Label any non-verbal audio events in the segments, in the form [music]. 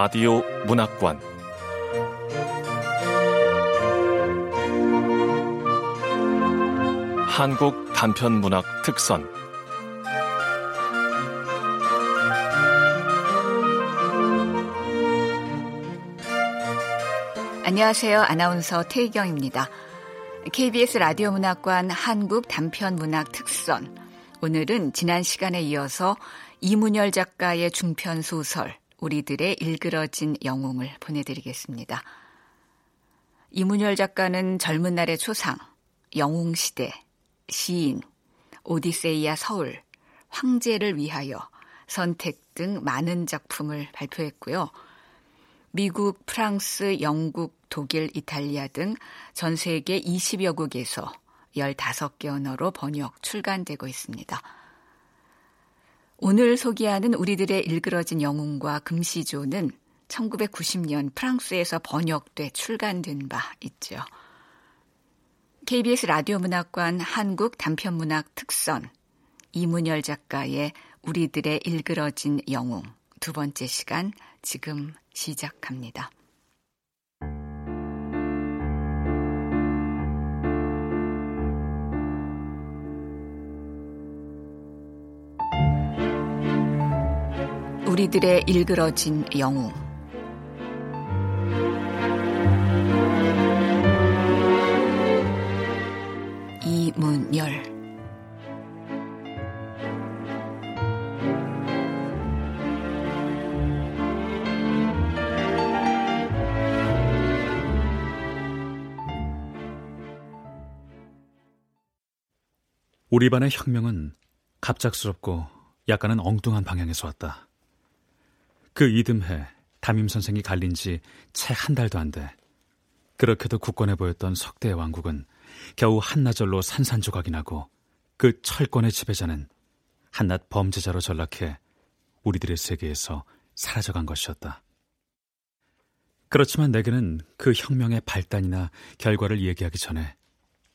라디오 문학관 한국 단편 문학 특선 안녕하세요. 아나운서 태희경입니다. KBS 라디오 문학관 한국 단편 문학 특선. 오늘은 지난 시간에 이어서 이문열 작가의 중편 소설 우리들의 일그러진 영웅을 보내드리겠습니다. 이문열 작가는 젊은 날의 초상, 영웅시대, 시인, 오디세이아 서울, 황제를 위하여, 선택 등 많은 작품을 발표했고요. 미국, 프랑스, 영국, 독일, 이탈리아 등 전 세계 20여 국에서 15개 언어로 번역, 출간되고 있습니다. 오늘 소개하는 우리들의 일그러진 영웅과 금시조는 1990년 프랑스에서 번역돼 출간된 바 있죠. KBS 라디오 문학관 한국 단편문학 특선 이문열 작가의 우리들의 일그러진 영웅 두 번째 시간 지금 시작합니다. 우리들의 일그러진 영웅 이문열 우리 반의 혁명은 갑작스럽고 약간은 엉뚱한 방향에서 왔다. 그 이듬해 담임 선생이 갈린 지 채 한 달도 안 돼. 그렇게도 굳건해 보였던 석대의 왕국은 겨우 한나절로 산산조각이 나고 그 철권의 지배자는 한낱 범죄자로 전락해 우리들의 세계에서 사라져간 것이었다. 그렇지만 내게는 그 혁명의 발단이나 결과를 얘기하기 전에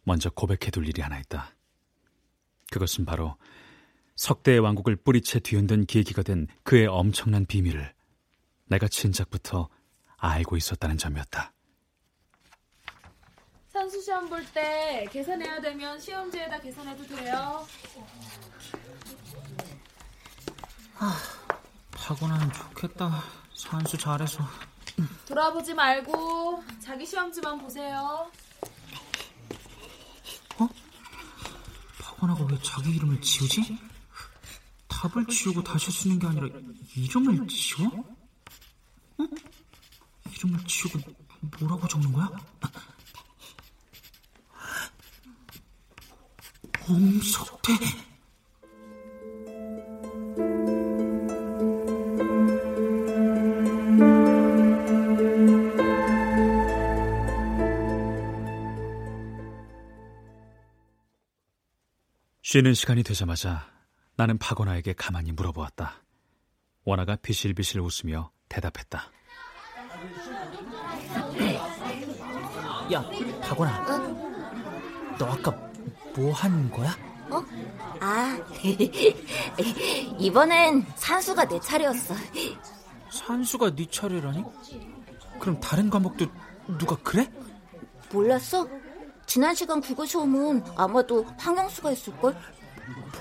먼저 고백해둘 일이 하나 있다. 그것은 바로 석대의 왕국을 뿌리채 뒤흔든 계기가 된 그의 엄청난 비밀을 내가 진작부터 알고 있었다는 점이었다. 산수 시험 볼 때 계산해야 되면 시험지에다 계산해도 돼요. 아, 파고나면 좋겠다. 산수 잘해서. 돌아보지 말고 자기 시험지만 보세요. 어? 파고나가 왜 자기 이름을 지우지? 답을 지우고 다시 쓰는 게 아니라 이름을 지워? 어? 이름을 지우고 뭐라고 적는 거야? 엄석대 쉬는 시간이 되자마자 나는 파고나에게 가만히 물어보았다. 원아가 비실비실 웃으며 대답했다. 야, 파고나. 어? 너 아까 뭐 한 거야? 어? 아, [laughs] 이번엔 산수가 내 차례였어. 산수가 네 차례라니? 그럼 다른 과목도 누가 그래? 몰랐어? 지난 시간 국어 시험은 아마도 황영수가 했을걸?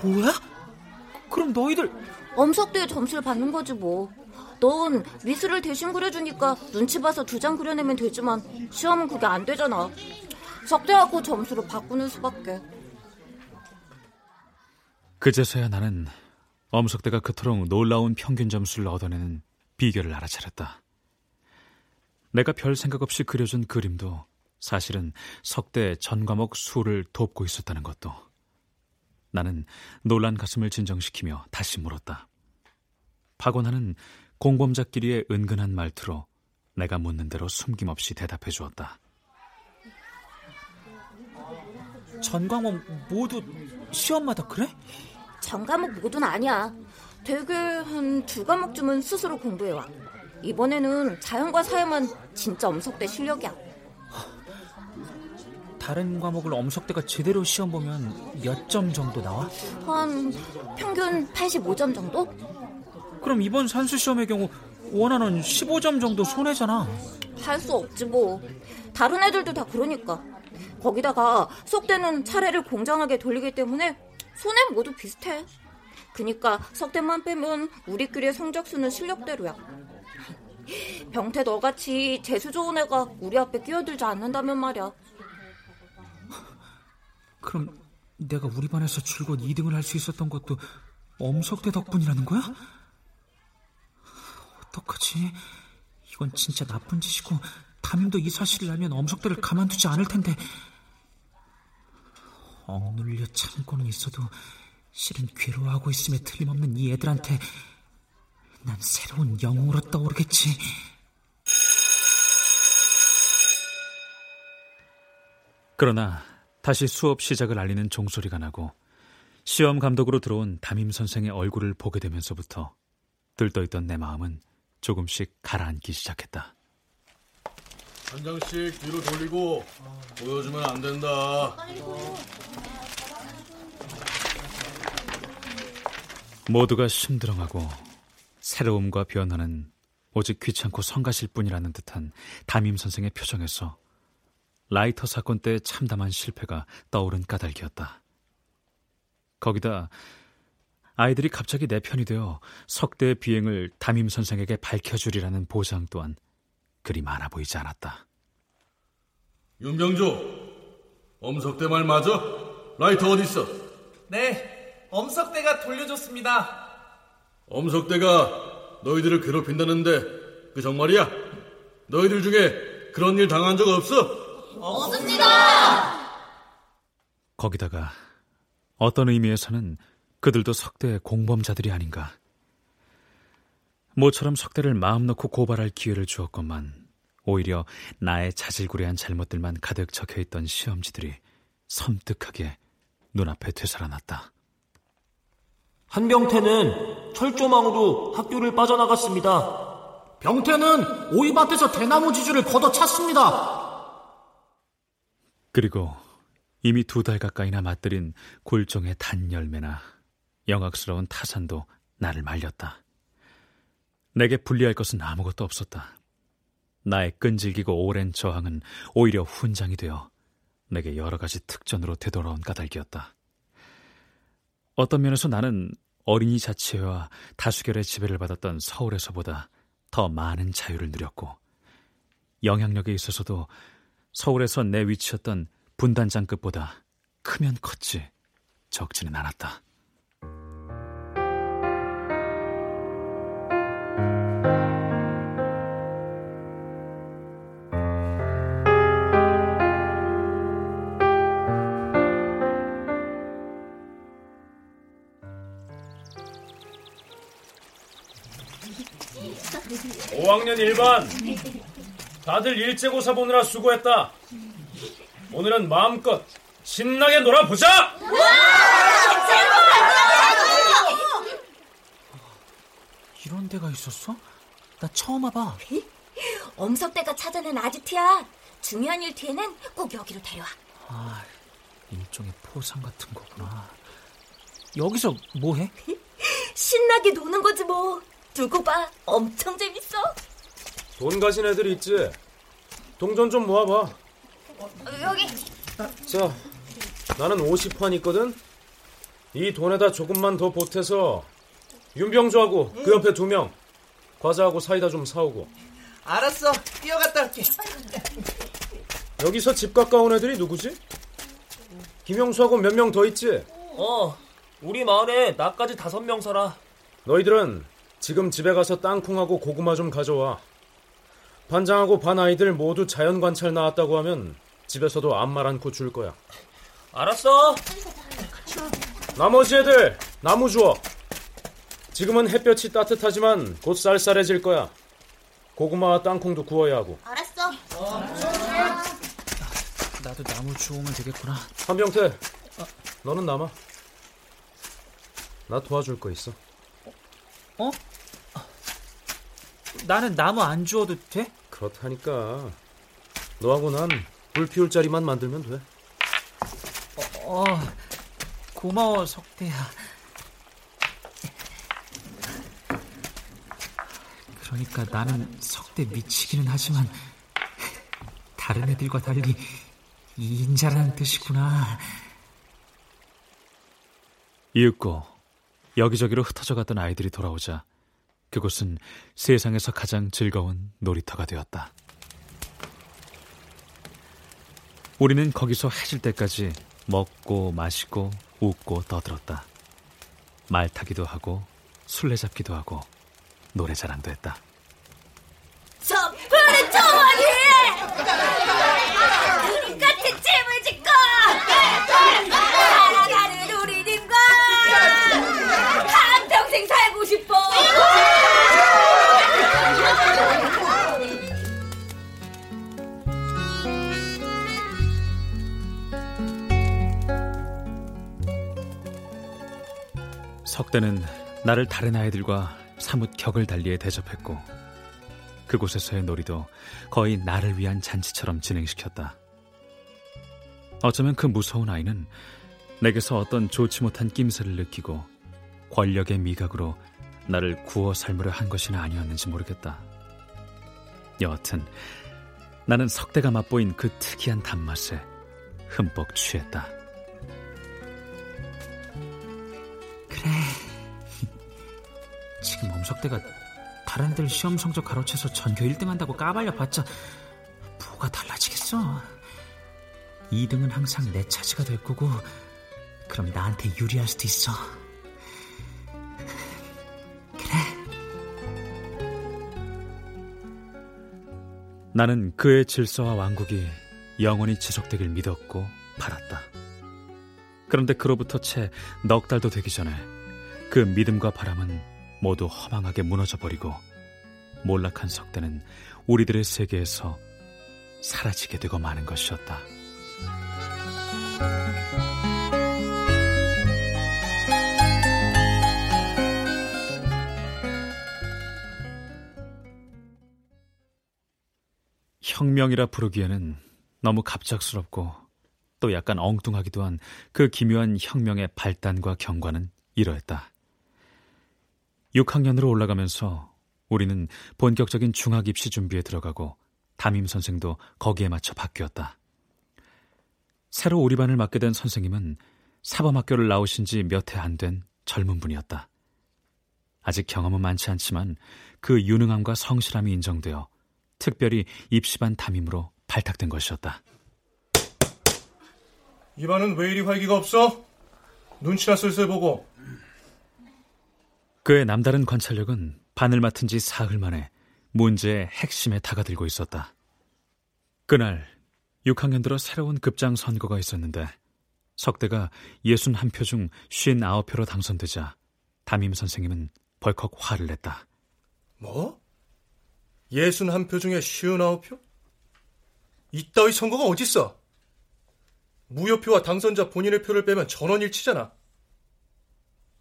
뭐야? 그럼 너희들 엄석대의 점수를 받는 거지 뭐. 넌 미술을 대신 그려주니까 눈치 봐서 두 장 그려내면 되지만 시험은 그게 안 되잖아. 석대하고 점수를 바꾸는 수밖에. 그제서야 나는 엄석대가 그토록 놀라운 평균 점수를 얻어내는 비결을 알아차렸다. 내가 별 생각 없이 그려준 그림도 사실은 석대 전 과목 수를 돕고 있었다는 것도. 나는 놀란 가슴을 진정시키며 다시 물었다. 박원하는 공범자끼리의 은근한 말투로 내가 묻는 대로 숨김없이 대답해 주었다. 전 과목 모두 시험마다 그래? 전 과목 모두는 아니야. 되게 한두 과목쯤은 스스로 공부해와. 이번에는 자연과 사회만 진짜 엄석대 실력이야. 다른 과목을 엄석대가 제대로 시험 보면 몇 점 정도 나와? 한 평균 85점 정도? 그럼 이번 산수 시험의 경우 원하는 15점 정도 손해잖아. 할 수 없지 뭐. 다른 애들도 다 그러니까. 거기다가 석대는 차례를 공정하게 돌리기 때문에 손해 모두 비슷해. 그니까 석대만 빼면 우리끼리의 성적수는 실력대로야. 병태 너같이 재수 좋은 애가 우리 앞에 끼어들지 않는다면 말이야. 그럼 내가 우리 반에서 줄곧 2등을 할 수 있었던 것도 엄석대 덕분이라는 거야? 어떡하지? 이건 진짜 나쁜 짓이고 담임도 이 사실을 알면 엄석대를 가만두지 않을 텐데 억눌려 참고는 있어도 실은 괴로워하고 있음에 틀림없는 이 애들한테 난 새로운 영웅으로 떠오르겠지. 그러나 다시 수업 시작을 알리는 종소리가 나고 시험 감독으로 들어온 담임 선생의 얼굴을 보게 되면서부터 들떠있던 내 마음은 조금씩 가라앉기 시작했다. 한 장씩 뒤로 돌리고 보여주면 안 된다. 모두가 심드렁하고 새로움과 변화는 오직 귀찮고 성가실 뿐이라는 듯한 담임 선생의 표정에서 라이터 사건 때 참담한 실패가 떠오른 까닭이었다. 거기다 아이들이 갑자기 내 편이 되어 석대의 비행을 담임 선생에게 밝혀주리라는 보장 또한 그리 많아 보이지 않았다. 윤병조, 엄석대 말 맞아? 라이터 어디 있어? 네, 엄석대가 돌려줬습니다. 엄석대가 너희들을 괴롭힌다는데 그 정말이야? 너희들 중에 그런 일 당한 적 없어? 거기다가 어떤 의미에서는 그들도 석대의 공범자들이 아닌가. 모처럼 석대를 마음 놓고 고발할 기회를 주었건만 오히려 나의 자질구레한 잘못들만 가득 적혀 있던 시험지들이 섬뜩하게 눈앞에 되살아났다. 한병태는 철조망으로 학교를 빠져나갔습니다. 병태는 오이밭에서 대나무 지주를 걷어찼습니다. 그리고 이미 두 달 가까이나 맛들인 골종의 단 열매나 영악스러운 타산도 나를 말렸다. 내게 불리할 것은 아무것도 없었다. 나의 끈질기고 오랜 저항은 오히려 훈장이 되어 내게 여러 가지 특전으로 되돌아온 까닭이었다. 어떤 면에서 나는 어린이 자치회와 다수결의 지배를 받았던 서울에서보다 더 많은 자유를 누렸고 영향력에 있어서도 서울에서 내 위치였던 분단장급보다 크면 컸지 적지는 않았다. 오학년 1반 다들 일제고사 보느라 수고했다. 오늘은 마음껏 신나게 놀아보자! 이런 데가 있었어? 나 처음 와봐. [laughs] 엄석대가 찾아낸 아지트야. 중요한 일 뒤에는 꼭 여기로 데려와. 아, 일종의 포상 같은 거구나. 여기서 뭐 해? [laughs] 신나게 노는 거지 뭐. 두고 봐. 엄청 재밌어. 돈 가진 애들 있지? 동전 좀 모아봐. 어, 여기. 자, 나는 50환 있거든? 이 돈에다 조금만 더 보태서 윤병주하고 그 옆에 두 명 과자하고 사이다 좀 사오고 알았어, 뛰어갔다 올게. 여기서 집 가까운 애들이 누구지? 김영수하고 몇 명 더 있지? 어, 우리 마을에 나까지 다섯 명 살아. 너희들은 지금 집에 가서 땅콩하고 고구마 좀 가져와. 반장하고 반 아이들 모두 자연 관찰 나왔다고 하면 집에서도 아무 말 않고 줄 거야. 알았어. 나머지 애들 나무 주워. 지금은 햇볕이 따뜻하지만 곧 쌀쌀해질 거야. 고구마와 땅콩도 구워야 하고. 알았어. 나도 나무 주우면 되겠구나. 한병태, 너는 남아. 나 도와줄 거 있어. 어? 나는 나무 안 주워도 돼? 그렇다니까. 너하고 난 불 피울 자리만 만들면 돼. 어, 고마워, 석대야. 그러니까 나는 석대 미치기는 하지만 다른 애들과 달리 인자라는 뜻이구나. 이윽고 여기저기로 흩어져 갔던 아이들이 돌아오자 그곳은 세상에서 가장 즐거운 놀이터가 되었다. 우리는 거기서 해질 때까지 먹고 마시고 웃고 떠들었다. 말 타기도 하고 술래 잡기도 하고 노래 자랑도 했다. 석대는 나를 다른 아이들과 사뭇 격을 달리에 대접했고 그곳에서의 놀이도 거의 나를 위한 잔치처럼 진행시켰다. 어쩌면 그 무서운 아이는 내게서 어떤 좋지 못한 낌새를 느끼고 권력의 미각으로 나를 구워 삶으려 한 것이나 아니었는지 모르겠다. 여하튼 나는 석대가 맛보인 그 특이한 단맛에 흠뻑 취했다. 그래. [laughs] 지금 엄석대가 다른 애들 시험 성적 가로채서 전교 1등 한다고 까발려 봤자 뭐가 달라지겠어. 2등은 항상 내 차지가 될 거고 그럼 나한테 유리할 수도 있어. [laughs] 나는 그의 질서와 왕국이 영원히 지속되길 믿었고 바랐다. 그런데 그로부터 채 넉 달도 되기 전에 그 믿음과 바람은 모두 허망하게 무너져 버리고 몰락한 석대는 우리들의 세계에서 사라지게 되고 마는 것이었다. 혁명이라 부르기에는 너무 갑작스럽고 또 약간 엉뚱하기도 한 그 기묘한 혁명의 발단과 경과는 이러했다. 6학년으로 올라가면서 우리는 본격적인 중학 입시 준비에 들어가고 담임 선생도 거기에 맞춰 바뀌었다. 새로 우리 반을 맡게 된 선생님은 사범학교를 나오신 지 몇 해 안 된 젊은 분이었다. 아직 경험은 많지 않지만 그 유능함과 성실함이 인정되어 특별히 입시반 담임으로 발탁된 것이었다. 이 반은 왜 이리 활기가 없어? 눈치나 슬슬 보고. 그의 남다른 관찰력은 반을 맡은 지 사흘 만에 문제의 핵심에 다가들고 있었다. 그날 6학년 들어 새로운 급장 선거가 있었는데 석대가 61표 중 59표로 당선되자 담임 선생님은 벌컥 화를 냈다. 뭐? 61표 중에 59표? 이따위 선거가 어딨어? 무효표와 당선자 본인의 표를 빼면 전원일치잖아.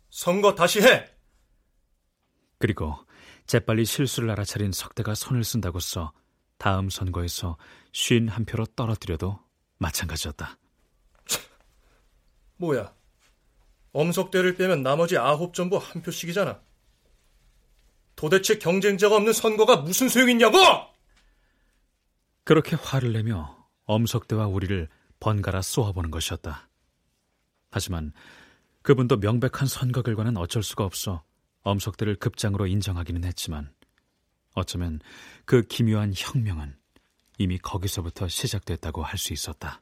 선거 다시 해! 그리고 재빨리 실수를 알아차린 석대가 손을 쓴다고 써 다음 선거에서 51표로 떨어뜨려도 마찬가지였다. 뭐야? 엄석대를 빼면 나머지 아홉 전부 한 표씩이잖아. 도대체 경쟁자가 없는 선거가 무슨 소용있냐고! 그렇게 화를 내며 엄석대와 우리를 번갈아 쏘아보는 것이었다. 하지만 그분도 명백한 선거 결과는 어쩔 수가 없어 엄석대를 급장으로 인정하기는 했지만 어쩌면 그 기묘한 혁명은 이미 거기서부터 시작됐다고 할 수 있었다.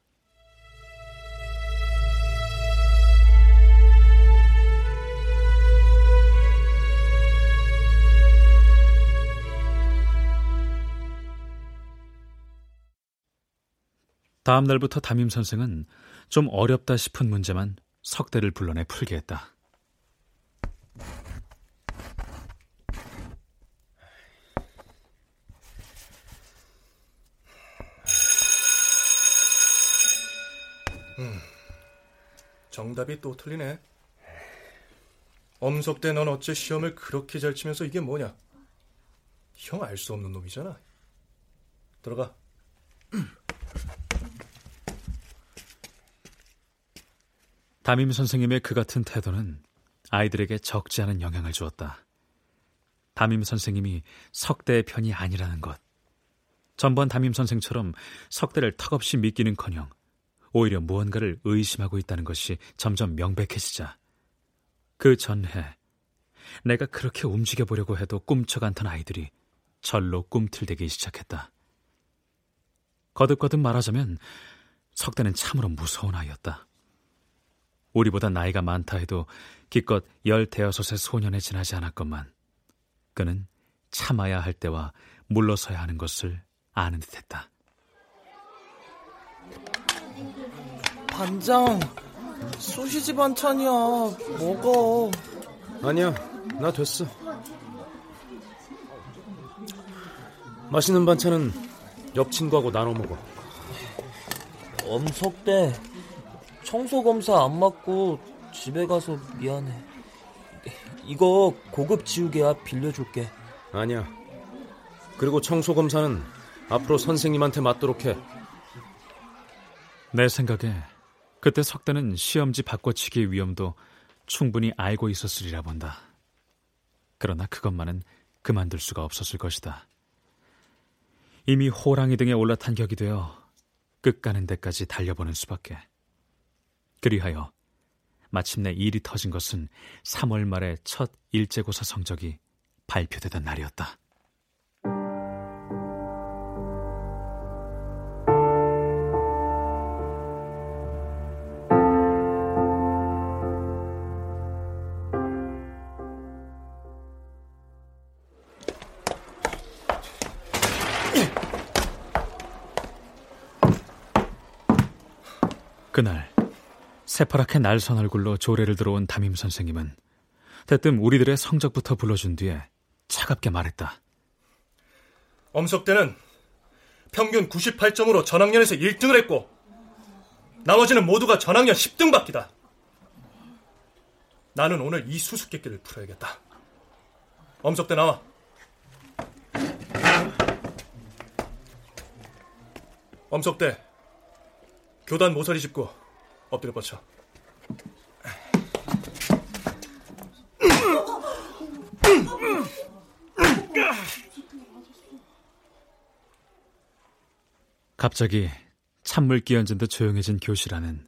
다음 날부터 담임 선생은 좀 어렵다 싶은 문제만 석대를 불러내 풀게 했다. 음, 정답이 또 틀리네. 엄석대 넌 어째 시험을 그렇게 잘 치면서 이게 뭐냐? 형 알 수 없는 놈이잖아. 들어가. [clears throat] 담임 선생님의 그 같은 태도는 아이들에게 적지 않은 영향을 주었다. 담임 선생님이 석대의 편이 아니라는 것. 전번 담임 선생처럼 석대를 턱없이 믿기는커녕 오히려 무언가를 의심하고 있다는 것이 점점 명백해지자 그 전해 내가 그렇게 움직여 보려고 해도 꿈쩍 않던 아이들이 절로 꿈틀대기 시작했다. 거듭거듭 말하자면 석대는 참으로 무서운 아이였다. 우리보다 나이가 많다 해도 기껏 열대여섯의 소년에 지나지 않았건만 그는 참아야 할 때와 물러서야 하는 것을 아는 듯했다. 반장, 소시지 반찬이야. 먹어. 아니야, 나 됐어. 맛있는 반찬은 옆 친구하고 나눠 먹어. 엄석대, 청소 검사 안 맞고 집에 가서 미안해. 이거 고급 지우개야 빌려줄게. 아니야. 그리고 청소 검사는 앞으로 선생님한테 맡도록 해. 내 생각에 그때 석대는 시험지 바꿔치기 위험도 충분히 알고 있었으리라 본다. 그러나 그것만은 그만둘 수가 없었을 것이다. 이미 호랑이 등에 올라탄 격이 되어 끝 가는 데까지 달려보는 수밖에. 그리하여 마침내 일이 터진 것은 3월 말의 첫 일제고사 성적이 발표되던 날이었다. 새파랗게 날선 얼굴로 조례를 들어온 담임 선생님은 대뜸 우리들의 성적부터 불러준 뒤에 차갑게 말했다. 엄석대는 평균 98점으로 전학년에서 1등을 했고 나머지는 모두가 전학년 10등 받기다. 나는 오늘 이 수수께끼를 풀어야겠다. 엄석대 나와. 엄석대 교단 모서리 짚고 엎드려 뻗쳐. 갑자기 찬물 끼얹은 듯 조용해진 교실 안은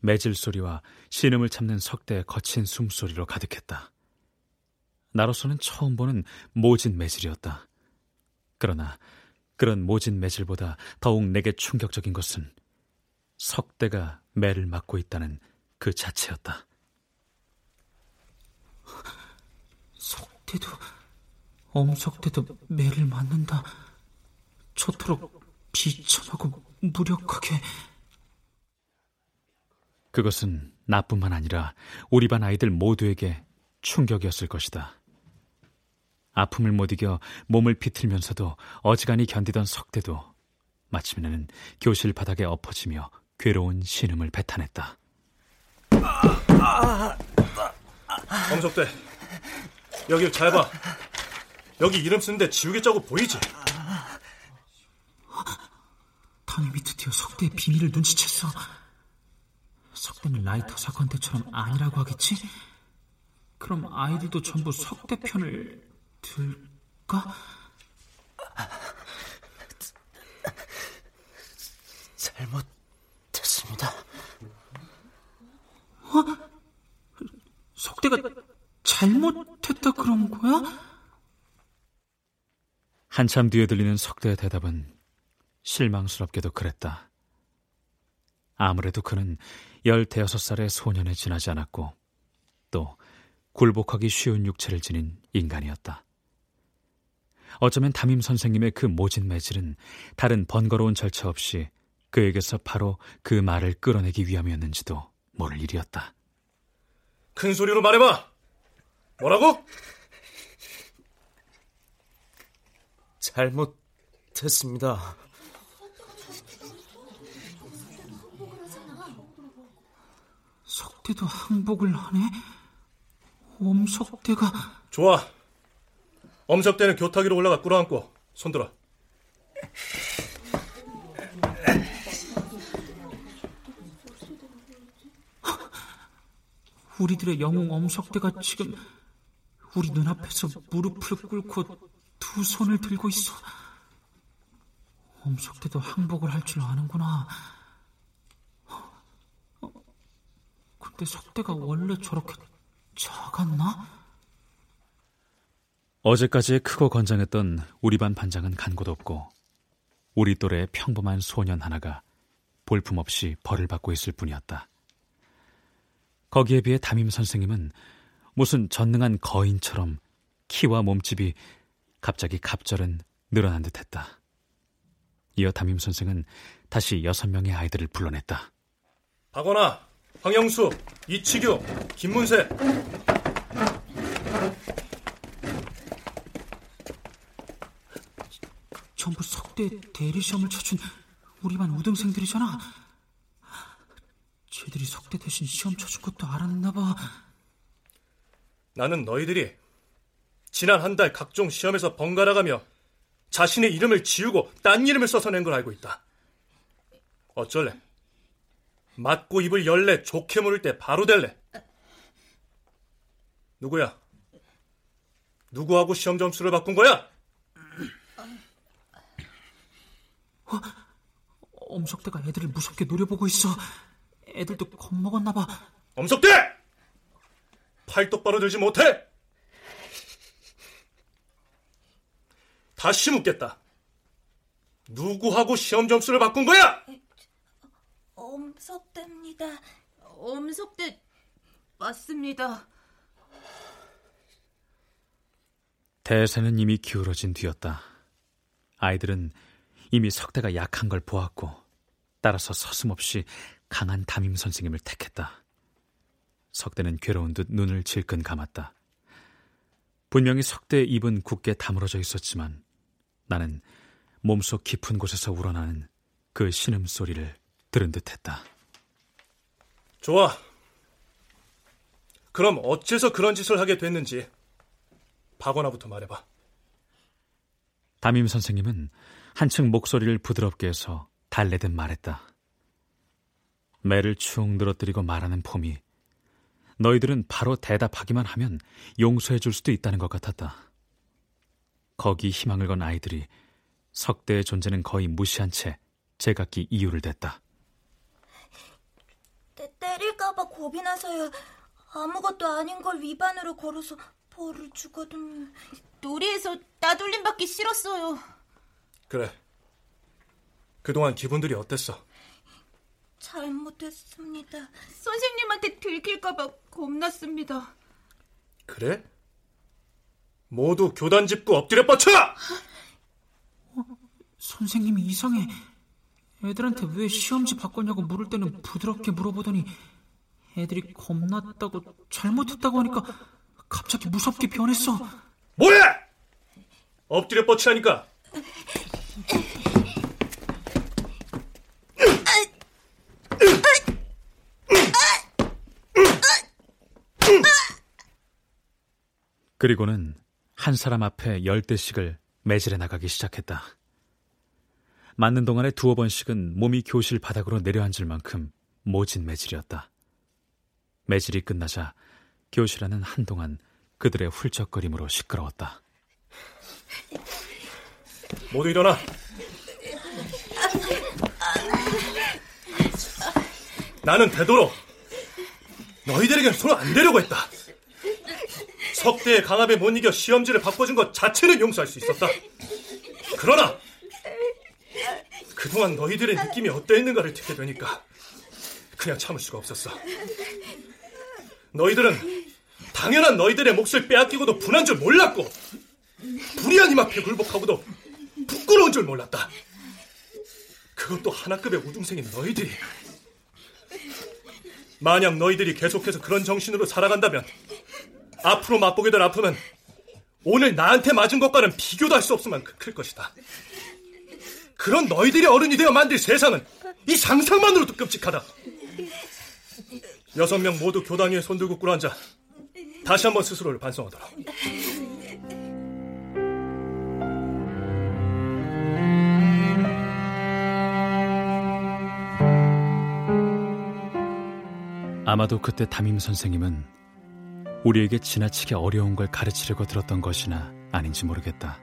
매질 소리와 신음을 참는 석대의 거친 숨소리로 가득했다. 나로서는 처음 보는 모진 매질이었다. 그러나 그런 모진 매질보다 더욱 내게 충격적인 것은 석대가 매를 맞고 있다는 그 자체였다. 석대도 엄석대도 매를 맞는다. 저토록 비참하고 무력하게. 그것은 나뿐만 아니라 우리 반 아이들 모두에게 충격이었을 것이다. 아픔을 못 이겨 몸을 비틀면서도 어지간히 견디던 석대도 마침내는 교실 바닥에 엎어지며 괴로운 신음을 뱉어냈다. 엄석대, 여기 잘 봐. 여기 이름 쓰는데 지우개 자국 보이지? 담임이 드디어 석대의 비밀을 눈치챘어. 석대는 라이터 사건 때처럼 아니라고 하겠지? 그럼 아이들도 전부 석대 편을 들까? 잘못했습니다. 어? 석대가 잘못했다 그런 거야? 한참 뒤에 들리는 석대의 대답은 실망스럽게도 그랬다. 아무래도 그는 열대여섯 살의 소년에 지나지 않았고 또 굴복하기 쉬운 육체를 지닌 인간이었다. 어쩌면 담임 선생님의 그 모진 매질은 다른 번거로운 절차 없이 그에게서 바로 그 말을 끌어내기 위함이었는지도 모를 일이었다. 큰 소리로 말해봐! 뭐라고? 잘못했습니다. 석대도 항복을 하네? 엄석대가... 좋아. 엄석대는 교탁위로 올라가 끌어안고 손 들어. 우리들의 영웅 엄석대가 지금 우리 눈앞에서 무릎을 꿇고 두 손을 들고 있어. 엄석대도 항복을 할 줄 아는구나. 어, 근데 석대가 원래 저렇게 작았나? 어제까지 크고 건장했던 우리 반 반장은 간 곳 없고 우리 또래 평범한 소년 하나가 볼품없이 벌을 받고 있을 뿐이었다. 거기에 비해 담임 선생님은 무슨 전능한 거인처럼 키와 몸집이 갑자기 갑절은 늘어난 듯했다. 이어 담임 선생은 다시 여섯 명의 아이들을 불러냈다. 박원아, 황영수, 이치규, 김문세. 전부 석대 대리 시험을 쳐준 우리 반 우등생들이잖아. 쟤들이 석대 대신 시험 쳐준 것도 알았나 봐. 나는 너희들이 지난 한 달 각종 시험에서 번갈아가며 자신의 이름을 지우고 딴 이름을 써서 낸 걸 알고 있다. 어쩔래? 맞고 입을 열래 좋게 물을 때 바로 될래? 누구야? 누구하고 시험 점수를 바꾼 거야? 어? 엄석대가 애들을 무섭게 노려보고 있어. 애들도 겁먹었나 봐. 엄석대! 팔 똑바로 들지 못해! 다시 묻겠다. 누구하고 시험 점수를 바꾼 거야? 엄석대입니다. 엄석대 맞습니다. 대세는 이미 기울어진 뒤였다. 아이들은 이미 석대가 약한 걸 보았고 따라서 서슴없이 강한 담임 선생님을 택했다. 석대는 괴로운 듯 눈을 질끈 감았다. 분명히 석대의 입은 굳게 다물어져 있었지만 나는 몸속 깊은 곳에서 우러나는 그 신음소리를 들은 듯했다. 좋아. 그럼 어째서 그런 짓을 하게 됐는지 박원아부터 말해봐. 담임 선생님은 한층 목소리를 부드럽게 해서 달래듯 말했다. 매를 축 늘어뜨리고 말하는 폼이 너희들은 바로 대답하기만 하면 용서해 줄 수도 있다는 것 같았다. 거기 희망을 건 아이들이 석대의 존재는 거의 무시한 채 제각기 이유를 댔다. 때, 때릴까봐 겁이 나서요. 아무것도 아닌 걸 위반으로 걸어서 벌을 주거든요. 놀이에서 따돌림 받기 싫었어요. 그래. 그동안 기분들이 어땠어? 잘못했습니다. 선생님한테 들킬까봐 겁났습니다. 그래? 모두 교단 짚고 엎드려 뻗쳐! 어, 선생님이 이상해. 애들한테 왜 시험지 바꿨냐고 물을 때는 부드럽게 물어보더니 애들이 겁났다고 잘못했다고 하니까 갑자기 무섭게 변했어. 뭐야! 엎드려 뻗치라니까. 그리고는 한 사람 앞에 열 대씩을 매질해 나가기 시작했다. 맞는 동안에 두어 번씩은 몸이 교실 바닥으로 내려앉을 만큼 모진 매질이었다. 매질이 끝나자 교실 안은 한동안 그들의 훌쩍거림으로 시끄러웠다. 모두 일어나. 나는 되도록 너희들에겐 손을 안 대려고 했다. 석대의 강압에 못 이겨 시험지를 바꿔준 것 자체는 용서할 수 있었다. 그러나 그동안 너희들의 느낌이 어떠했는가를 듣게 되니까 그냥 참을 수가 없었어. 너희들은 당연한 너희들의 몫을 빼앗기고도 분한 줄 몰랐고 불의한 힘 앞에 굴복하고도 부끄러운 줄 몰랐다. 그것도 하나급의 우등생인 너희들이 만약 너희들이 계속해서 그런 정신으로 살아간다면 앞으로 맛보게 될 아픔은 오늘 나한테 맞은 것과는 비교도 할 수 없을 만큼 클 것이다. 그런 너희들이 어른이 되어 만들 세상은 이 상상만으로도 끔찍하다. 여섯 명 모두 교당 위에 손들고 꿇어 앉아 다시 한번 스스로를 반성하도록. 아마도 그때 담임 선생님은 우리에게 지나치게 어려운 걸 가르치려고 들었던 것이나 아닌지 모르겠다.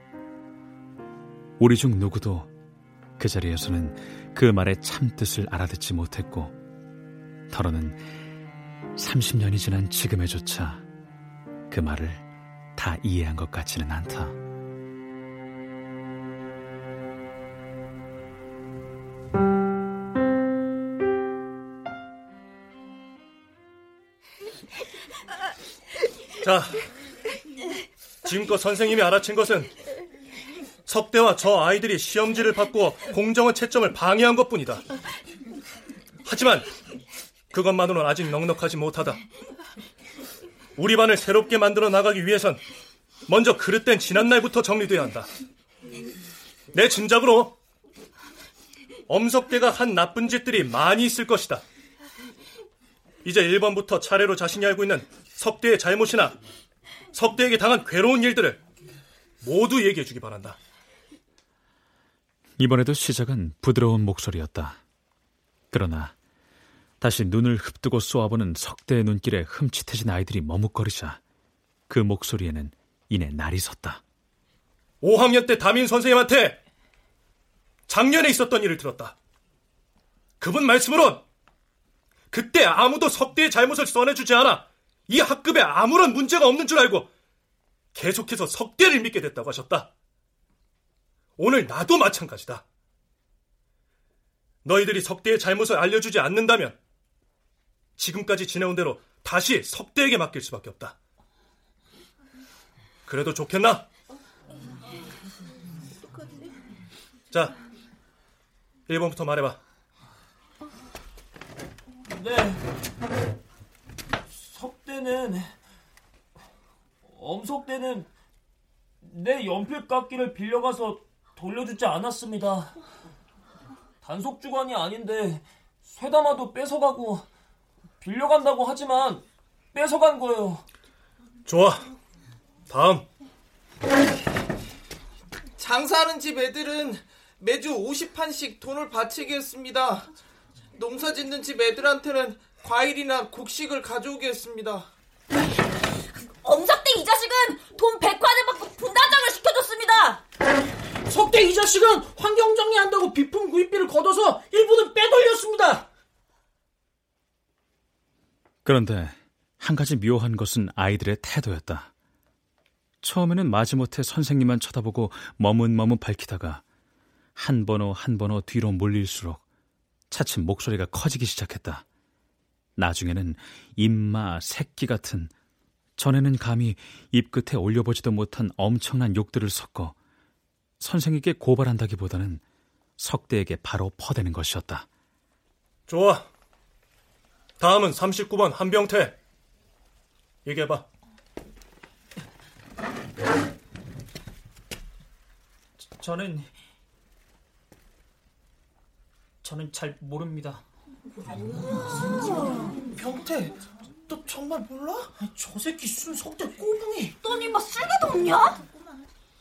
우리 중 누구도 그 자리에서는 그 말의 참뜻을 알아듣지 못했고, 더러는 30년이 지난 지금에조차 그 말을 다 이해한 것 같지는 않다. 자, 지금껏 선생님이 알아챈 것은 석대와 저 아이들이 시험지를 바꾸어 공정한 채점을 방해한 것 뿐이다. 하지만 그것만으로는 아직 넉넉하지 못하다. 우리 반을 새롭게 만들어 나가기 위해선 먼저 그릇된 지난날부터 정리돼야 한다. 내 짐작으로 엄석대가 한 나쁜 짓들이 많이 있을 것이다. 이제 1번부터 차례로 자신이 알고 있는 석대의 잘못이나 석대에게 당한 괴로운 일들을 모두 얘기해 주기 바란다. 이번에도 시작은 부드러운 목소리였다. 그러나 다시 눈을 흡뜨고 쏘아보는 석대의 눈길에 흠칫해진 아이들이 머뭇거리자 그 목소리에는 이내 날이 섰다. 5학년 때 담임 선생님한테 작년에 있었던 일을 들었다. 그분 말씀으론 그때 아무도 석대의 잘못을 써내주지 않아 이 학급에 아무런 문제가 없는 줄 알고 계속해서 석대를 믿게 됐다고 하셨다. 오늘 나도 마찬가지다. 너희들이 석대의 잘못을 알려주지 않는다면 지금까지 지내온 대로 다시 석대에게 맡길 수밖에 없다. 그래도 좋겠나? 자, 1번부터 말해봐. 네. 석대는 엄석대는 내 연필 깎기를 빌려가서 돌려주지 않았습니다. 단속 주관이 아닌데 쇠담아도 뺏어가고 빌려간다고 하지만 뺏어간 거예요. 좋아. 다음. 장사하는 집 애들은 매주 50판씩 돈을 바치게 했습니다. 농사 짓는 집 애들한테는 과일이나 곡식을 가져오게 했습니다. 엄석대 이 자식은 돈 100관을 받고 분단장을 시켜줬습니다. 석대 이 자식은 환경 정리한다고 비품 구입비를 걷어서 일부는 빼돌렸습니다. 그런데 한 가지 묘한 것은 아이들의 태도였다. 처음에는 마지못해 선생님만 쳐다보고 머문머문 밝히다가 한 번호 한 번호 뒤로 몰릴수록 차츰 목소리가 커지기 시작했다. 나중에는 입마, 새끼 같은 전에는 감히 입끝에 올려보지도 못한 엄청난 욕들을 섞어 선생에게 고발한다기보다는 석대에게 바로 퍼대는 것이었다. 좋아. 다음은 39번 한병태. 얘기해봐. 저는 저는 잘 모릅니다. 병태, 너 정말 몰라? 저 새끼 순 석대 꼬붕이. 넌 이마 쓸개도 없냐?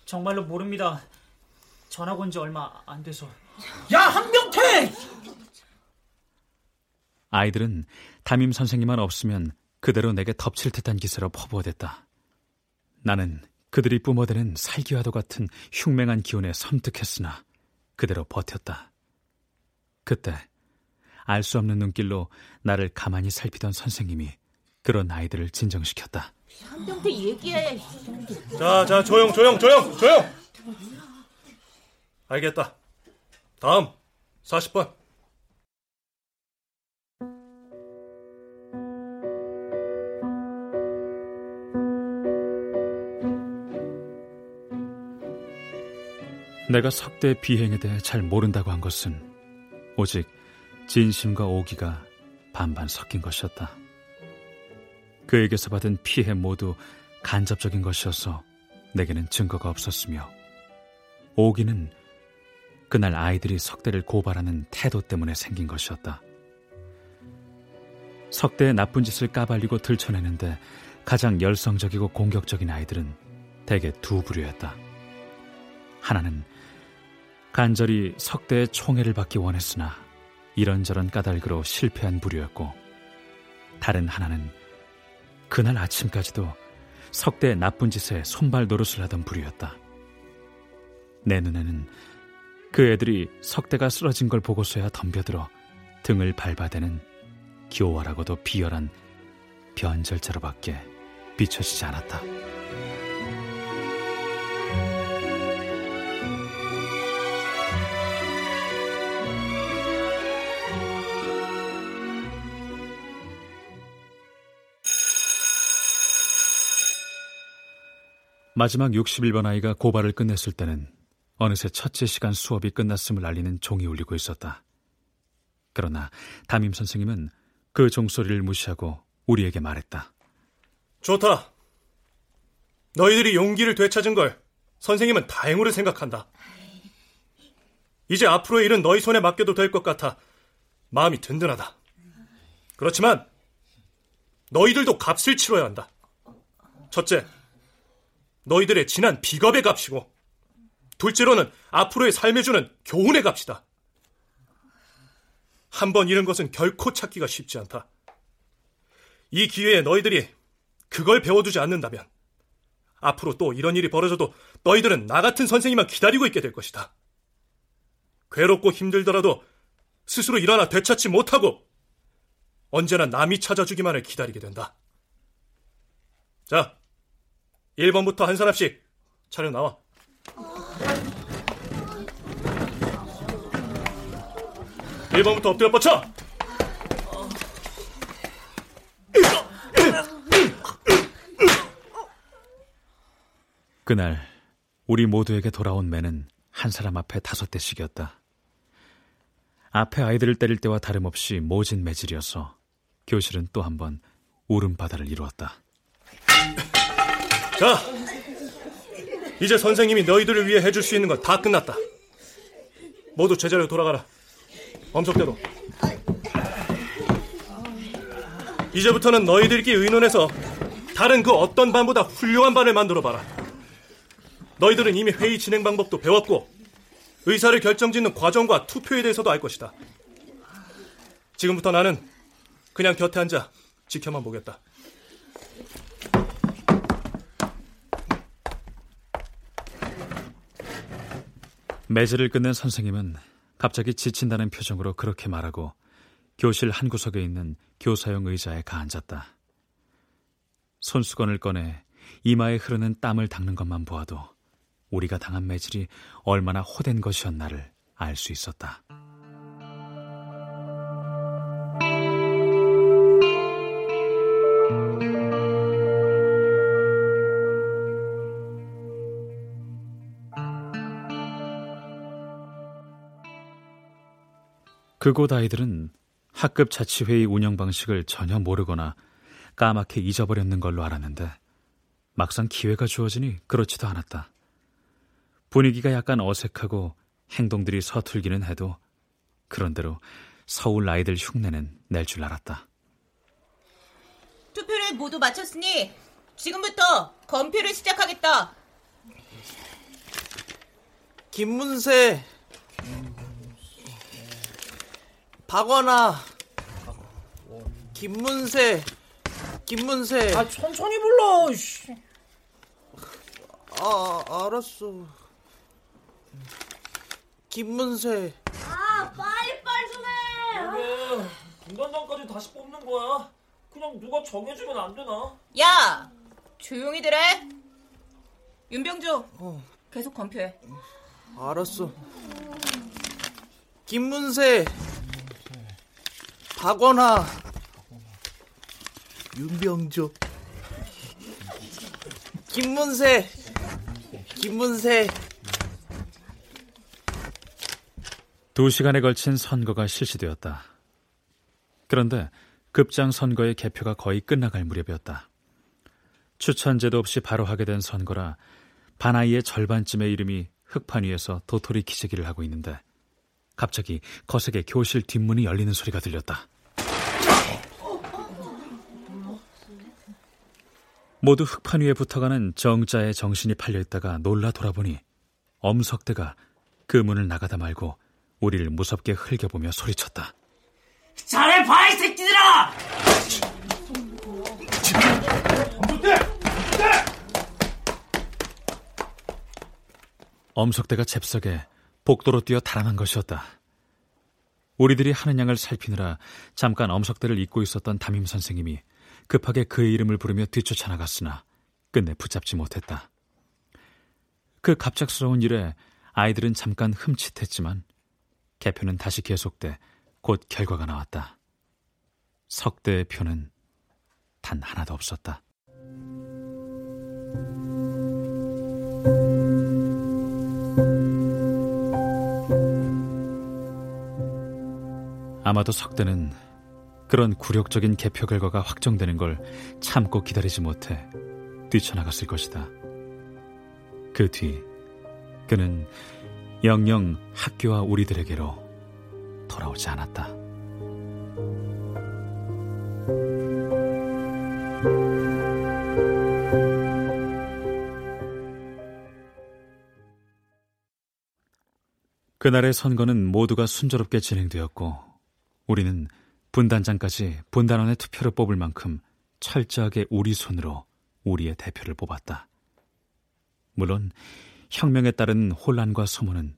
정말로 모릅니다. 전학 온 지 얼마 안 돼서. 야 한병태! 아이들은 담임 선생님만 없으면 그대로 내게 덮칠 듯한 기세로 퍼부어댔다. 나는 그들이 뿜어대는 살기와도 같은 흉맹한 기운에 섬뜩했으나 그대로 버텼다. 그때 알 수 없는 눈길로 나를 가만히 살피던 선생님이 그런 아이들을 진정시켰다. 한병태 얘기해. 자, 자, 조용, 조용, 조용, 조용! 알겠다. 다음, 40번. 내가 석대 비행에 대해 잘 모른다고 한 것은 오직 진심과 오기가 반반 섞인 것이었다. 그에게서 받은 피해 모두 간접적인 것이어서 내게는 증거가 없었으며 오기는 그날 아이들이 석대를 고발하는 태도 때문에 생긴 것이었다. 석대의 나쁜 짓을 까발리고 들춰내는데 가장 열성적이고 공격적인 아이들은 대개 두 부류였다. 하나는 간절히 석대의 총애를 받기 원했으나 이런저런 까닭으로 실패한 부류였고 다른 하나는 그날 아침까지도 석대의 나쁜 짓에 손발 노릇을 하던 부류였다. 내 눈에는 그 애들이 석대가 쓰러진 걸 보고서야 덤벼들어 등을 밟아대는 교활하고도 비열한 변절자로밖에 비춰지지 않았다. 마지막 61번 아이가 고발을 끝냈을 때는 어느새 첫째 시간 수업이 끝났음을 알리는 종이 울리고 있었다. 그러나 담임 선생님은 그 종소리를 무시하고 우리에게 말했다. 좋다. 너희들이 용기를 되찾은 걸 선생님은 다행으로 생각한다. 이제 앞으로의 일은 너희 손에 맡겨도 될 것 같아 마음이 든든하다. 그렇지만 너희들도 값을 치러야 한다. 첫째, 너희들의 지난 비겁의 값이고 둘째로는 앞으로의 삶에 주는 교훈의 값이다. 한 번 잃은 것은 결코 찾기가 쉽지 않다. 이 기회에 너희들이 그걸 배워두지 않는다면 앞으로 또 이런 일이 벌어져도 너희들은 나 같은 선생님만 기다리고 있게 될 것이다. 괴롭고 힘들더라도 스스로 일어나 되찾지 못하고 언제나 남이 찾아주기만을 기다리게 된다. 자, 1번부터 한 사람씩 차려 나와. 1번부터 엎드려 뻗쳐! 그날 우리 모두에게 돌아온 매는 한 사람 앞에 다섯 대씩이었다. 앞에 아이들을 때릴 때와 다름없이 모진 매질이어서 교실은 또 한 번 울음바다를 이루었다. 자, 이제 선생님이 너희들을 위해 해줄 수 있는 건 다 끝났다. 모두 제자리로 돌아가라. 엄석대도. 이제부터는 너희들끼리 의논해서 다른 그 어떤 반보다 훌륭한 반을 만들어봐라. 너희들은 이미 회의 진행 방법도 배웠고 의사를 결정짓는 과정과 투표에 대해서도 알 것이다. 지금부터 나는 그냥 곁에 앉아 지켜만 보겠다. 매질을 끝낸 선생님은 갑자기 지친다는 표정으로 그렇게 말하고 교실 한 구석에 있는 교사용 의자에 가앉았다. 손수건을 꺼내 이마에 흐르는 땀을 닦는 것만 보아도 우리가 당한 매질이 얼마나 호된 것이었나를 알 수 있었다. 그곳 아이들은 학급 자치회의 운영 방식을 전혀 모르거나 까맣게 잊어버렸는 걸로 알았는데 막상 기회가 주어지니 그렇지도 않았다. 분위기가 약간 어색하고 행동들이 서툴기는 해도 그런대로 서울 아이들 흉내는 낼 줄 알았다. 투표를 모두 마쳤으니 지금부터 검표를 시작하겠다. 김문세 박원아. 김문세. 김문세. 아 천천히 불러 아 알았어. 김문세. 아 빨리 빨리 좀해. 왜 중간장까지 다시 뽑는 거야? 그냥 누가 정해주면 안 되나? 야 조용히들 해 윤병주 어. 계속 검표해. 알았어. 김문세 박원하 윤병주 김문세 김문세 두 시간에 걸친 선거가 실시되었다. 그런데 급장 선거의 개표가 거의 끝나갈 무렵이었다. 추천제도 없이 바로 하게 된 선거라 반아이의 절반쯤의 이름이 흑판 위에서 도토리 기재기를 하고 있는데 갑자기 거세게 교실 뒷문이 열리는 소리가 들렸다. 모두 흑판 위에 붙어가는 정자의 정신이 팔려있다가 놀라 돌아보니 엄석대가 그 문을 나가다 말고 우리를 무섭게 흘겨보며 소리쳤다. 잘해봐 이 새끼들아 엄석대가 잽싸게 복도로 뛰어 달아난 것이었다. 우리들이 하는 양을 살피느라 잠깐 엄석대를 잊고 있었던 담임 선생님이 급하게 그의 이름을 부르며 뒤쫓아 나갔으나 끝내 붙잡지 못했다. 그 갑작스러운 일에 아이들은 잠깐 흠칫했지만 개표는 다시 계속돼 곧 결과가 나왔다. 석대의 표는 단 하나도 없었다. 아마도 석대는 그런 굴욕적인 개표 결과가 확정되는 걸 참고 기다리지 못해 뛰쳐나갔을 것이다. 그 뒤 그는 영영 학교와 우리들에게로 돌아오지 않았다. 그날의 선거는 모두가 순조롭게 진행되었고 우리는 분단장까지 분단원의 투표를 뽑을 만큼 철저하게 우리 손으로 우리의 대표를 뽑았다. 물론 혁명에 따른 혼란과 소문은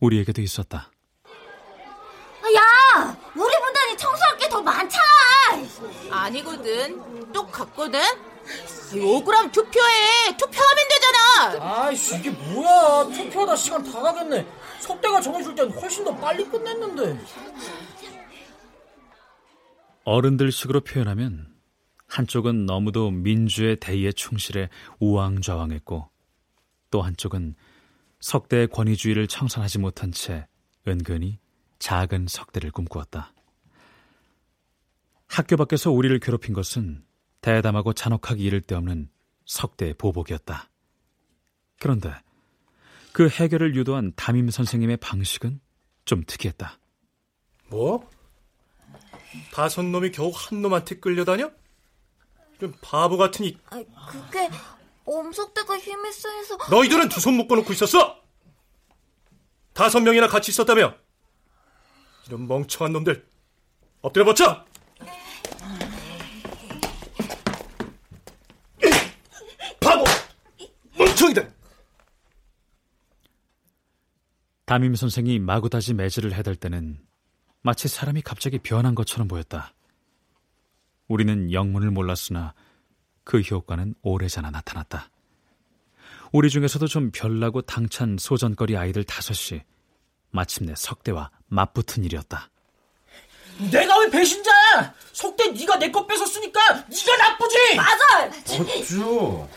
우리에게도 있었다. 야! 우리 분단이 청소할 게 더 많잖아! 아니거든. 똑같거든? 억울함 투표해. 투표하면 되잖아. 아이씨, 이게 뭐야. 투표하다 시간 다 가겠네. 속대가 정해줄 땐 훨씬 더 빨리 끝냈는데. 어른들식으로 표현하면 한쪽은 너무도 민주의 대의에 충실해 우왕좌왕했고 또 한쪽은 석대의 권위주의를 청산하지 못한 채 은근히 작은 석대를 꿈꾸었다. 학교 밖에서 우리를 괴롭힌 것은 대담하고 잔혹하기 이를 데 없는 석대의 보복이었다. 그런데 그 해결을 유도한 담임 선생님의 방식은 좀 특이했다. 뭐? 다섯 놈이 겨우 한 놈한테 끌려다녀? 좀 바보 같으니. 아, 그게 엄석대가 힘이 세서. 너희들은 두 손 묶어놓고 있었어. 다섯 명이나 같이 있었다며. 이런 멍청한 놈들 엎드려 버쳐. 바보, 멍청이들. 담임 선생이 마구다지 매질을 해댈 때는 마치 사람이 갑자기 변한 것처럼 보였다. 우리는 영문을 몰랐으나 그 효과는 오래전에 나타났다. 우리 중에서도 좀 별나고 당찬 소전거리 아이들 다섯이 마침내 석대와 맞붙은 일이었다. 내가 왜 배신자야? 속대 네가 내 거 뺏었으니까 네가 나쁘지. 맞아. 어쭈.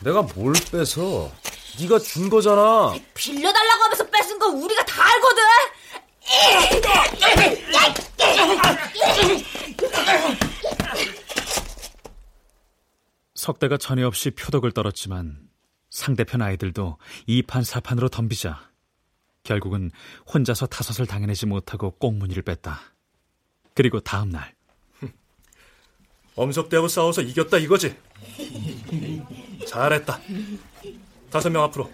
내가 뭘 뺏어? 네가 준 거잖아. 빌려달라고 하면서 뺏은 건 우리가 다 알거든. 석대가 전혀 없이 표덕을 떨었지만 상대편 아이들도 이판사판으로 덤비자 결국은 혼자서 타섯을 당해내지 못하고 꽁무니를 뺐다. 그리고 다음 날 [laughs] 엄석대하고 싸워서 이겼다 이거지. 잘했다. 다섯 명 앞으로.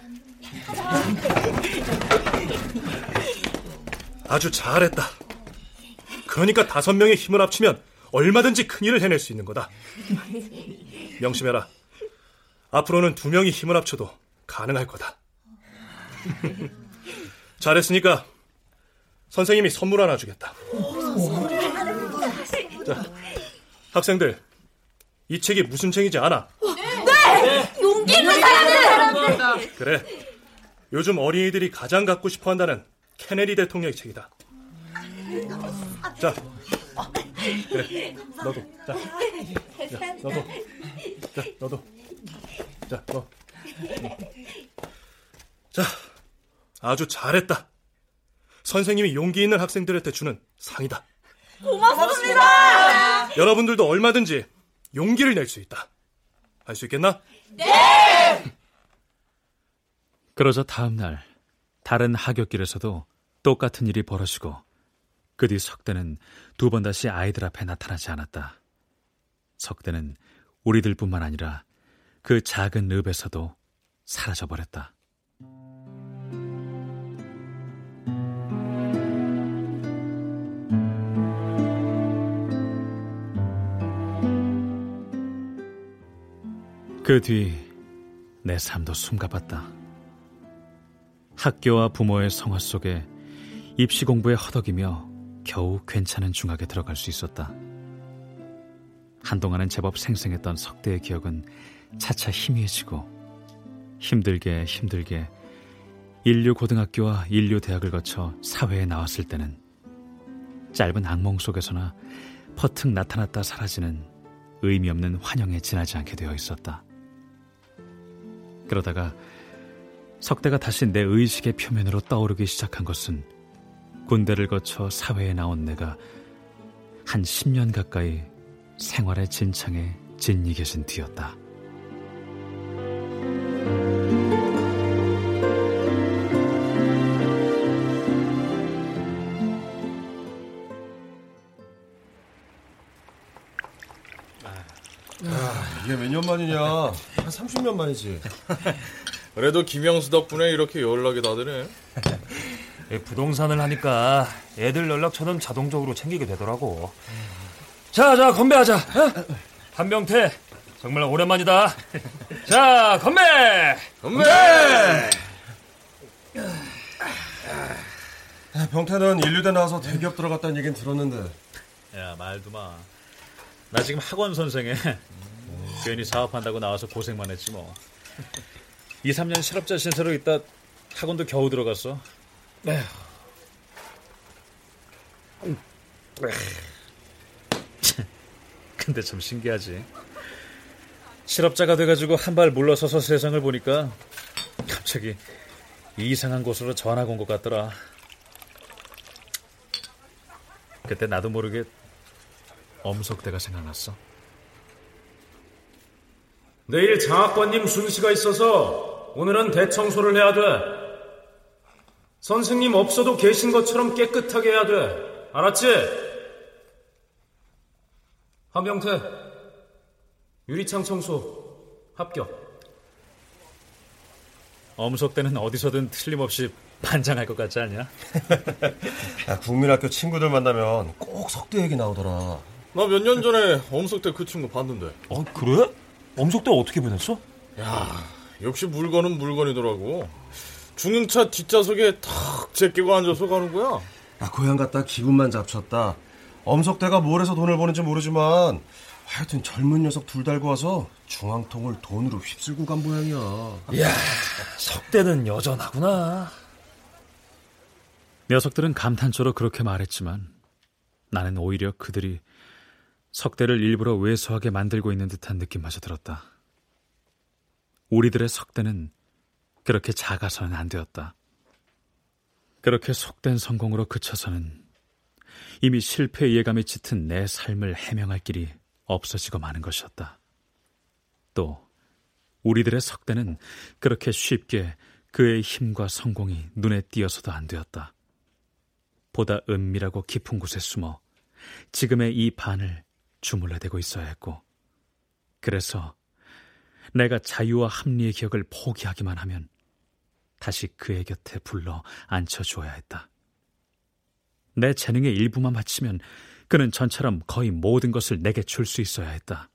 아주 잘했다. 그러니까 다섯 명의 힘을 합치면 얼마든지 큰 일을 해낼 수 있는 거다. 명심해라. 앞으로는 두 명이 힘을 합쳐도 가능할 거다. 잘했으니까 선생님이 선물 하나 주겠다. 자, 학생들, 이 책이 무슨 책인지 아나? 네! 용기 있는 사람들! 그래. 요즘 어린이들이 가장 갖고 싶어 한다는 케네디 대통령의 책이다. 자, 그래. 너도. 자, 자 너도. 자, 너도. 자, 너. 자, 아주 잘했다. 선생님이 용기 있는 학생들한테 주는 상이다. 고맙습니다. 여러분들도 얼마든지 용기를 낼 수 있다. 할 수 있겠나? 네! 그러자 다음 날 다른 하굣길에서도 똑같은 일이 벌어지고 그 뒤 석대는 두 번 다시 아이들 앞에 나타나지 않았다. 석대는 우리들뿐만 아니라 그 작은 읍에서도 사라져버렸다. 그 뒤 내 삶도 숨가봤다. 학교와 부모의 성화 속에 입시 공부에 허덕이며 겨우 괜찮은 중학에 들어갈 수 있었다. 한동안은 제법 생생했던 석대의 기억은 차차 희미해지고 힘들게 힘들게 인류 고등학교와 인류 대학을 거쳐 사회에 나왔을 때는 짧은 악몽 속에서나 퍼뜩 나타났다 사라지는 의미 없는 환영에 지나지 않게 되어 있었다. 그러다가 석대가 다시 내 의식의 표면으로 떠오르기 시작한 것은 군대를 거쳐 사회에 나온 내가 한 10년 가까이 생활의 진창에 진이 계신 뒤였다. 아, 이게 몇 년 만이냐? 한 30년 만이지. [laughs] 그래도 김영수 덕분에 이렇게 연락이 다 되네. [laughs] 부동산을 하니까 애들 연락처는 자동적으로 챙기게 되더라고. 자, 자, 건배하자. 어? 한병태, 정말 오랜만이다. [laughs] 자, 건배! 건배! 병태는 인류대 나와서 대기업 들어갔다는 얘기는 들었는데. 야, 말도 마. 나 지금 학원 선생에 [laughs] 괜히 사업한다고 나와서 고생만 했지 뭐. 2, 3년 실업자 신세로 있다 학원도 겨우 들어갔어. 에휴. [laughs] 근데 참 신기하지. 실업자가 돼가지고 한 발 물러서서 세상을 보니까 갑자기 이상한 곳으로 전학 온 것 같더라. 그때 나도 모르게 엄석대가 생각났어. 내일 장학관님 순시가 있어서 오늘은 대청소를 해야 돼. 선생님 없어도 계신 것처럼 깨끗하게 해야 돼. 알았지? 한병태, 유리창 청소 합격. 엄석대는 어디서든 틀림없이 반장할 것 같지 않냐? [laughs] 야, 국민학교 친구들 만나면 꼭 석대 얘기 나오더라. 나 몇 년 전에 엄석대 그 친구 봤는데. 어, 그래? 엄석대 어떻게 변했어? 야, 역시 물건은 물건이더라고. 중형차 뒷좌석에 탁 제끼고 앉아서 가는 거야. 야, 고향 갔다 기분만 잡쳤다. 엄석대가 뭘 해서 돈을 버는지 모르지만 하여튼 젊은 녀석 둘 달고 와서 중앙통을 돈으로 휩쓸고 간 모양이야. 이야, 석대는 여전하구나. 녀석들은 감탄조로 그렇게 말했지만 나는 오히려 그들이 석대를 일부러 왜소하게 만들고 있는 듯한 느낌마저 들었다. 우리들의 석대는 그렇게 작아서는 안 되었다. 그렇게 속된 성공으로 그쳐서는 이미 실패 예감이 짙은 내 삶을 해명할 길이 없어지고 마는 것이었다. 또 우리들의 석대는 그렇게 쉽게 그의 힘과 성공이 눈에 띄어서도 안 되었다. 보다 은밀하고 깊은 곳에 숨어 지금의 이 반을 주물러대고 있어야 했고, 그래서 내가 자유와 합리의 기억을 포기하기만 하면 다시 그의 곁에 불러 앉혀주어야 했다. 내 재능의 일부만 바치면 그는 전처럼 거의 모든 것을 내게 줄 수 있어야 했다.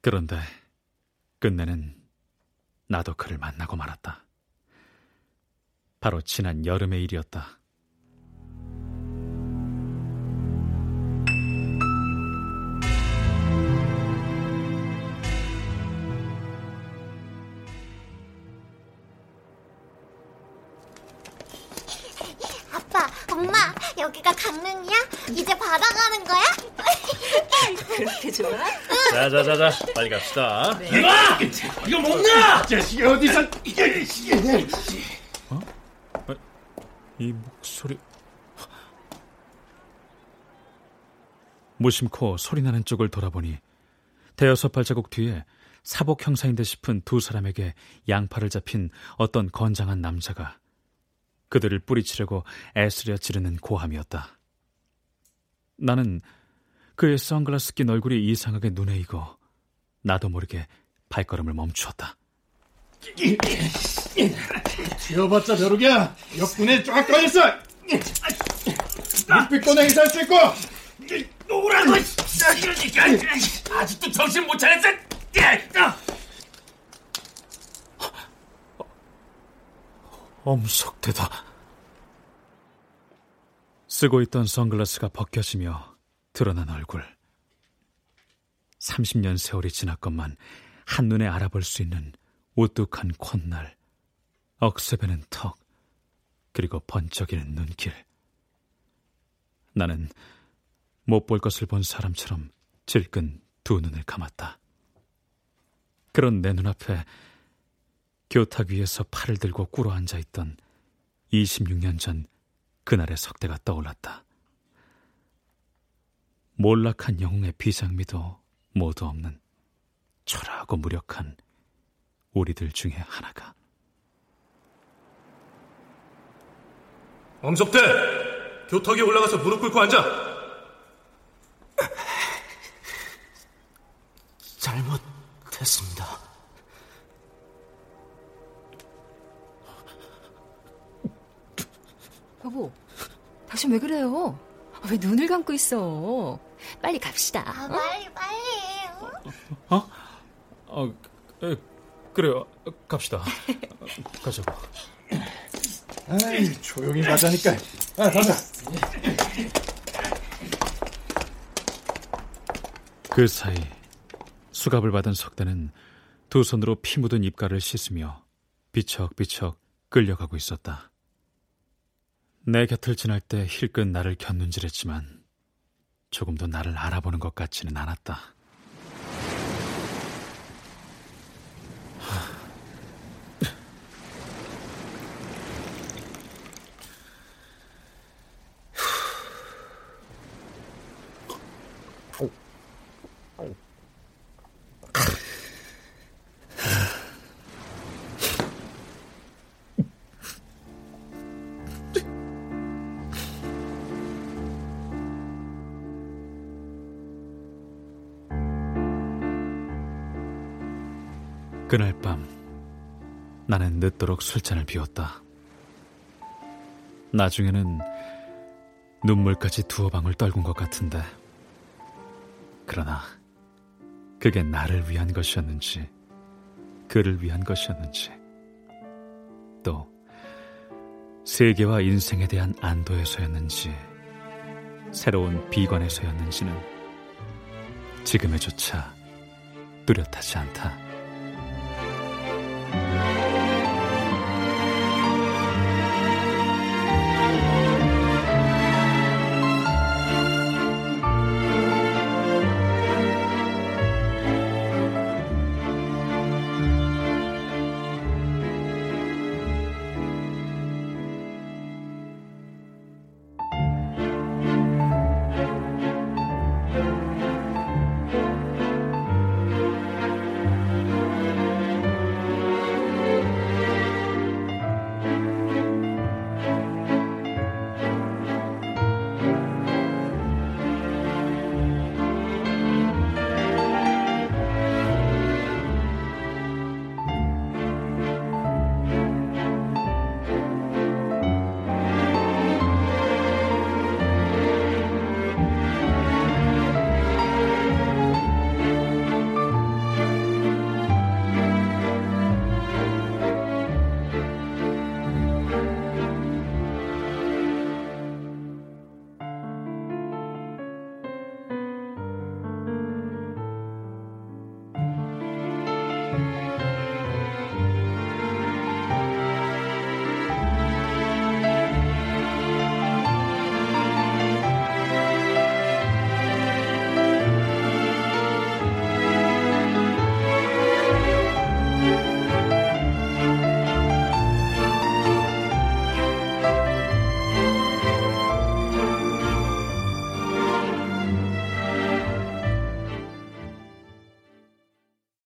그런데 끝내는 나도 그를 만나고 말았다. 바로 지난 여름의 일이었다. 여기가 강릉이야? 이제 바다 가는 거야? 그렇게 좋아? 자자자자 빨리 갑시다. 네. 이봐! 이거 먹나? 자식이 어디서 이게 어? 어? 이 목소리 무심코 소리나는 쪽을 돌아보니 대여섯 발자국 뒤에 사복 형사인 듯 싶은 두 사람에게 양팔을 잡힌 어떤 건장한 남자가 그들을 뿌리치려고 애쓰려 지르는 고함이었다. 나는 그의 선글라스 낀 얼굴이 이상하게 눈에 익어 나도 모르게 발걸음을 멈추었다. 튀어봤자 벼룩이야. 옆군에 쫙 꺼졌어. 육백도 행사할 수 있고. 노라고. 아직도 정신 못 차렸어. 엄석대다. 쓰고 있던 선글라스가 벗겨지며 드러난 얼굴. 30년 세월이 지났건만 한눈에 알아볼 수 있는 우뚝한 콧날, 억세배는 턱, 그리고 번쩍이는 눈길. 나는 못 볼 것을 본 사람처럼 질끈 두 눈을 감았다. 그런 내 눈앞에 교탁 위에서 팔을 들고 꿇어 앉아 있던 26년 전 그날의 석대가 떠올랐다. 몰락한 영웅의 비장미도 모두 없는 초라하고 무력한 우리들 중에 하나가. 엄석대! 교탁에 올라가서 무릎 꿇고 앉아! 잘못했습니다. 여보, 당신 왜 그래요? 왜 눈을 감고 있어? 빨리 갑시다. 아, 빨리 빨리. 어? 어, 에, 그래요. 갑시다. 가자고. 아이, 조용히 가자니까. 아, 가자. 그 사이 수갑을 받은 석대는 두 손으로 피 묻은 입가를 씻으며 비척비척 끌려가고 있었다. 내 곁을 지날 때 힐끗 나를 곁눈질했지만 조금도 나를 알아보는 것 같지는 않았다. 늦도록 술잔을 비웠다. 나중에는 눈물까지 두어 방울 떨군 것 같은데 그러나 그게 나를 위한 것이었는지 그를 위한 것이었는지 또 세계와 인생에 대한 안도에서였는지 새로운 비관에서였는지는 지금에조차 뚜렷하지 않다.